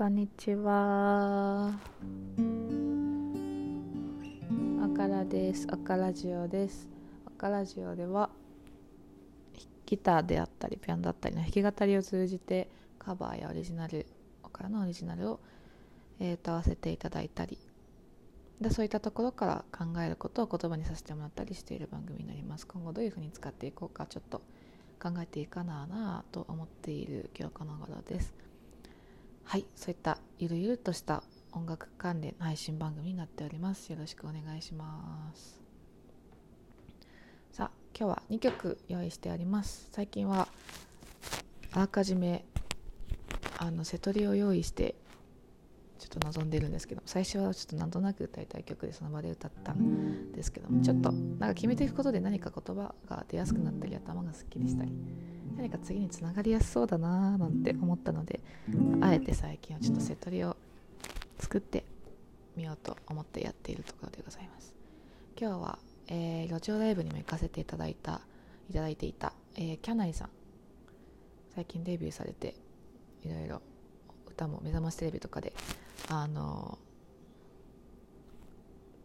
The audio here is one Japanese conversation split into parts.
こんにちは。赤ラです。赤ラジオです。赤ラジオではギターであったりピアノだったりの弾き語りを通じてカバーやオリジナルからのオリジナルを、えー歌わせていただいたりでそういったところから考えることを言葉にさせてもらったりしている番組になります。今後どういうふうに使っていこうかちょっと考えていかなあなあと思っている今日この頃です。はい、そういったゆるゆるとした音楽関連配信番組になっております。よろしくお願いします。さあ、今日は2曲用意してあります。最近はあらかじめあの瀬取りを用意してちょっと望んでるんですけど最初はちょっとなんとなく歌いたい曲でその場で歌ったんですけどもちょっとなんか決めていくことで何か言葉が出やすくなったり頭がすっきりしたり何か次につながりやすそうだなーなんて思ったのであえて最近はちょっと瀬戸りを作ってみようと思ってやっているところでございます。今日は、えー路上ライブにも行かせていただいたいただいていた、えーキャナイさん。最近デビューされていろいろ歌も目覚ましテレビとかであの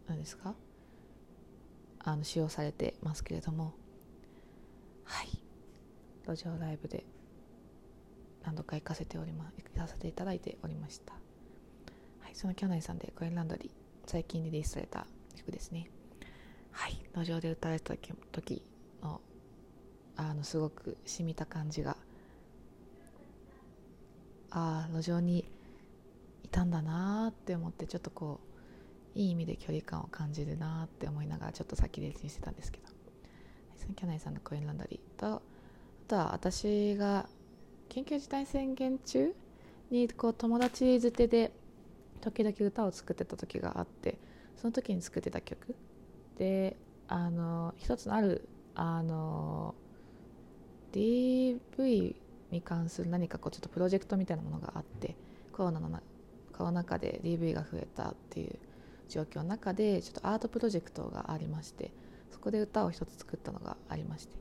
何ですか？あの使用されてますけれども。はい。路上ライブで何度か行かせておりま行かせていただいておりました。はい。そのキャナイさんでコインランドリー最近リリースされた曲ですね。はい。路上で歌われた時のあのすごく染みた感じが。ああ路上にたんだなーって思ってちょっとこういい意味で距離感を感じるなって思いながらちょっとさっき練習してたんですけど。そのキャナイさんのコインランドリーとあとは私が緊急事態宣言中にこう友達づてで時々歌を作ってた時があってその時に作ってた曲。であの一つのあるあの DV に関する何かこうちょっとプロジェクトみたいなものがあってコロナのコロナ禍で DV が増えたっていう状況の中でちょっとアートプロジェクトがありましてそこで歌を一つ作ったのがありまして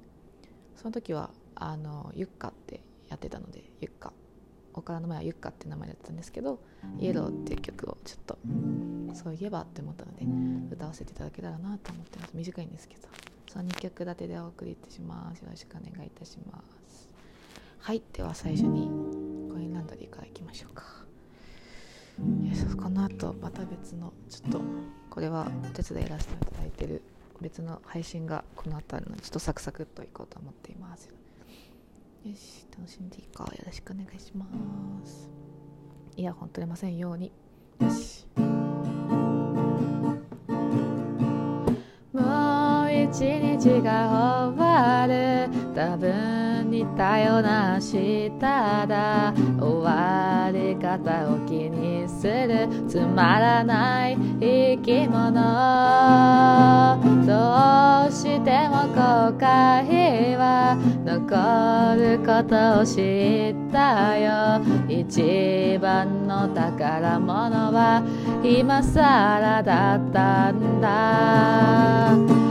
その時はあのユッカってやってたのでユッカ。おからの前はユッカって名前だったんですけどイエローっていう曲をちょっとそういえばって思ったので歌わせていただけたらなと思ってます。短いんですけど。その2曲立てでお送りいたします。よろしくお願いいたします。はい。では最初にコインランドリーからいきましょうか。この後また別のちょっとこれはお手伝いやらせていただいてる別の配信がこの後あるのでちょっとサクサクっといこうと思っていますよ。し楽しんでいこうよろしくお願いします。イヤホン取れませんように。よし。もう一日が終わる。多分似たような明日だ。終わり方を気にするつまらない生き物。どうしても後悔は残ることを知ったよ。一番の宝物は今更だったんだ。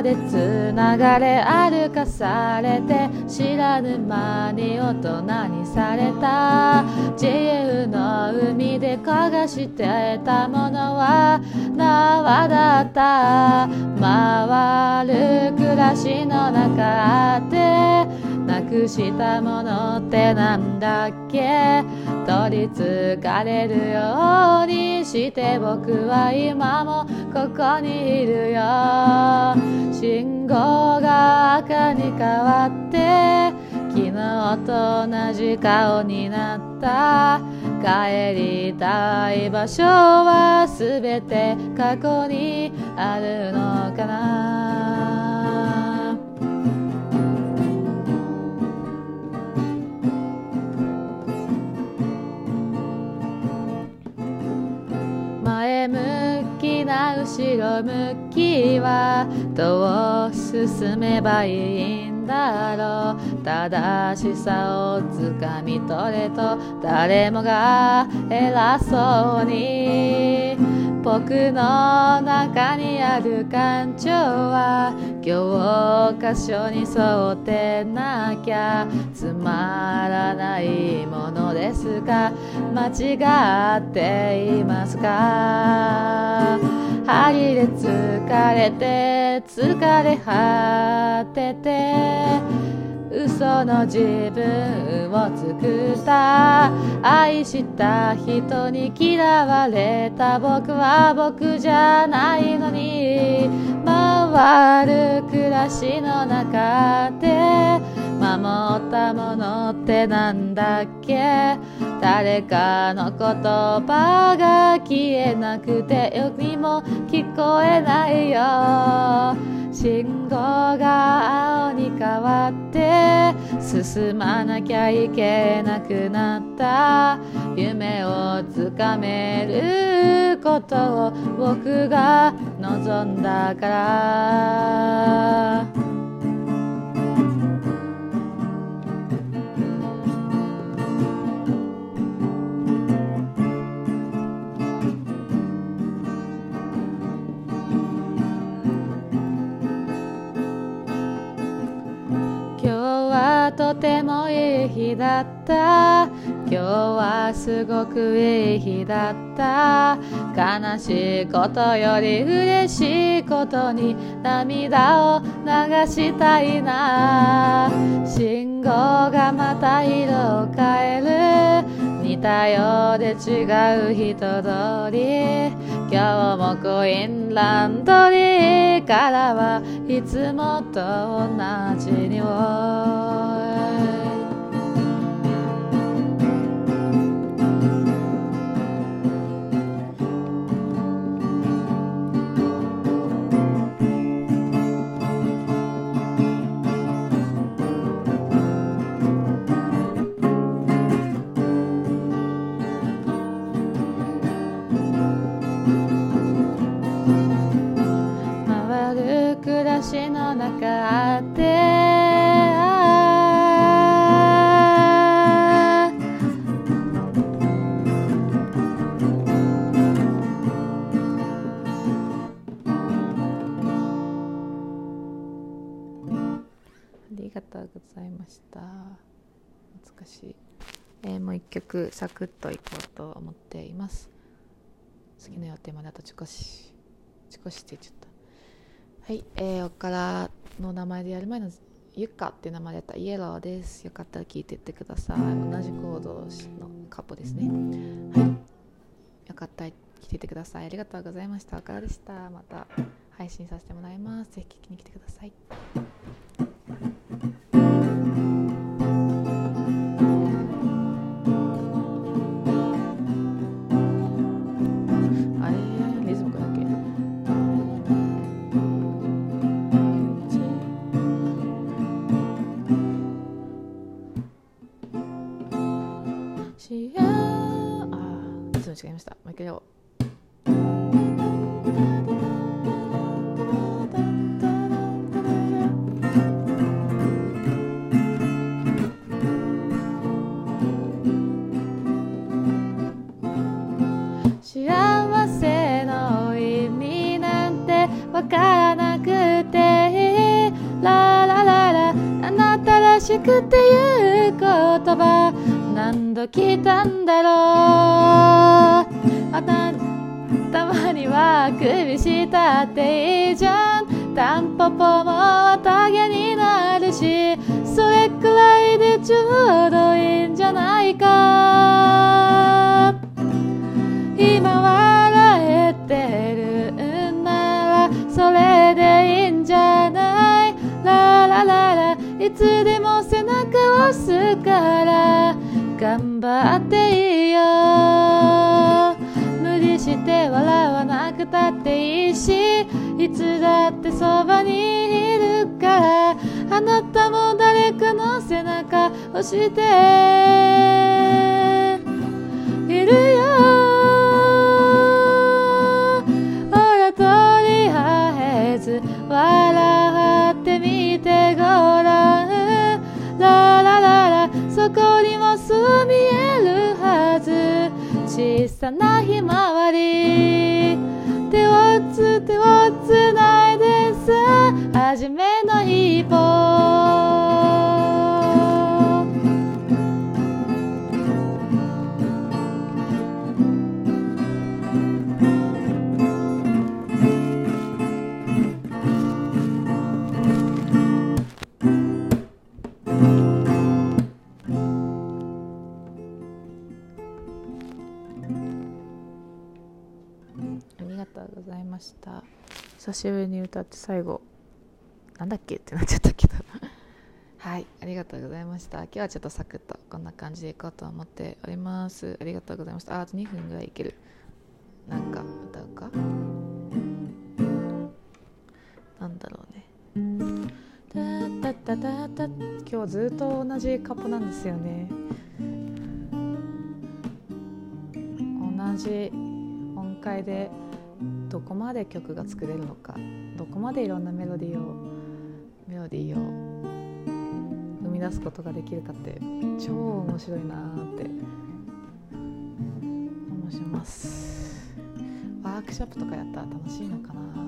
でつながれ歩かされて知らぬ間に大人にされた。自由の海で焦がしてたものは縄だった。回る暮らしの中でなくしたものってなんだっけ？取りつかれるようにして僕は今もここにいるよ信号が赤に変わって昨日と同じ顔になった。帰りたい場所は全て過去にあるのかな。後ろ向きはどう進めばいいんだろう。正しさをつかみ取れと誰もが偉そうに。僕の中にある感情は教科書に沿ってなきゃつまらないものですが。間違っていますか？針で疲れて疲れ果てて嘘の自分を作った。愛した人に嫌われた僕は僕じゃないのに回る暮らしの中で守ったものってなんだっけ？誰かの言葉が消えなくてよも聞こえないよ。信号が青に変わって進まなきゃいけなくなった。夢をつかめることを僕が望んだから。とてもいい日だった。今日はすごくいい日だった。悲しいことより嬉しいことに涙を流したいな。信号がまた色を変える。似たようで違う人通り。今日もコインランドリーからはいつもと同じに。私懐かしい、えー、もう一曲サクッといこうと思っています次の予定まであと少し少しって言っちゃったはい、えー、おからの名前でやる前のゆかって名前でやったイエローです。よかったら聞いてってください。同じコードのカップですね。はい。よかったら聞いてってください。ありがとうございました。おからでした。また配信させてもらいます。ぜひ聞きに来てください。違いました。もう一回やろう。幸せの意味なんてわからなくてララララあなたらしくて言う言葉何度来たん首したってい。いじゃんタンポポも綿毛になるしそれくらいでちょうどいいんじゃないか。今笑えてるんならそれでいいんじゃない。ララララいつでも背中を押すから頑張っていいよ。して笑わなくたっていいしいつだってそばにいるからあなたも誰かの背中押しているよ。さなひまわり。手をつ手をつないでさ初めの一歩。ざいました。久しぶりに歌って最後なんだっけってなっちゃったけど。はいありがとうございました。今日はちょっとサクッとこんな感じでいこうと思っております。ありがとうございました。あと2分ぐらいいける。なんか歌うか？なんだろうね。今日ずっと同じカップなんですよね。同じ音階でどこまで曲が作れるのかどこまでいろんなメロディーをメロディーを生み出すことができるかって超面白いなって思います。ワークショップとかやったら楽しいのかな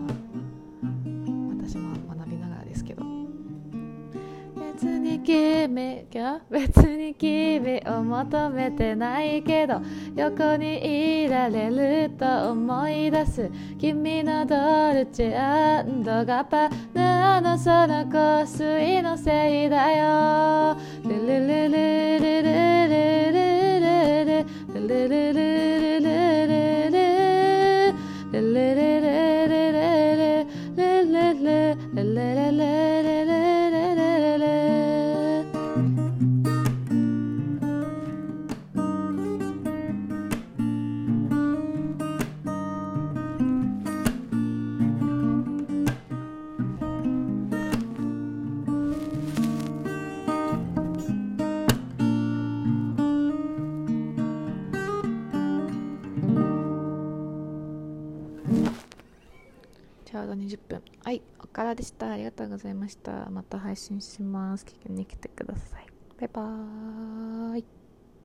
君が別に君を求めてないけど横にいられると思い出す。君のドルチェガパナのその香水のせいだよ。ルルルル。からでした。ありがとうございました。また配信します。聞きに来てください。バイバーイ。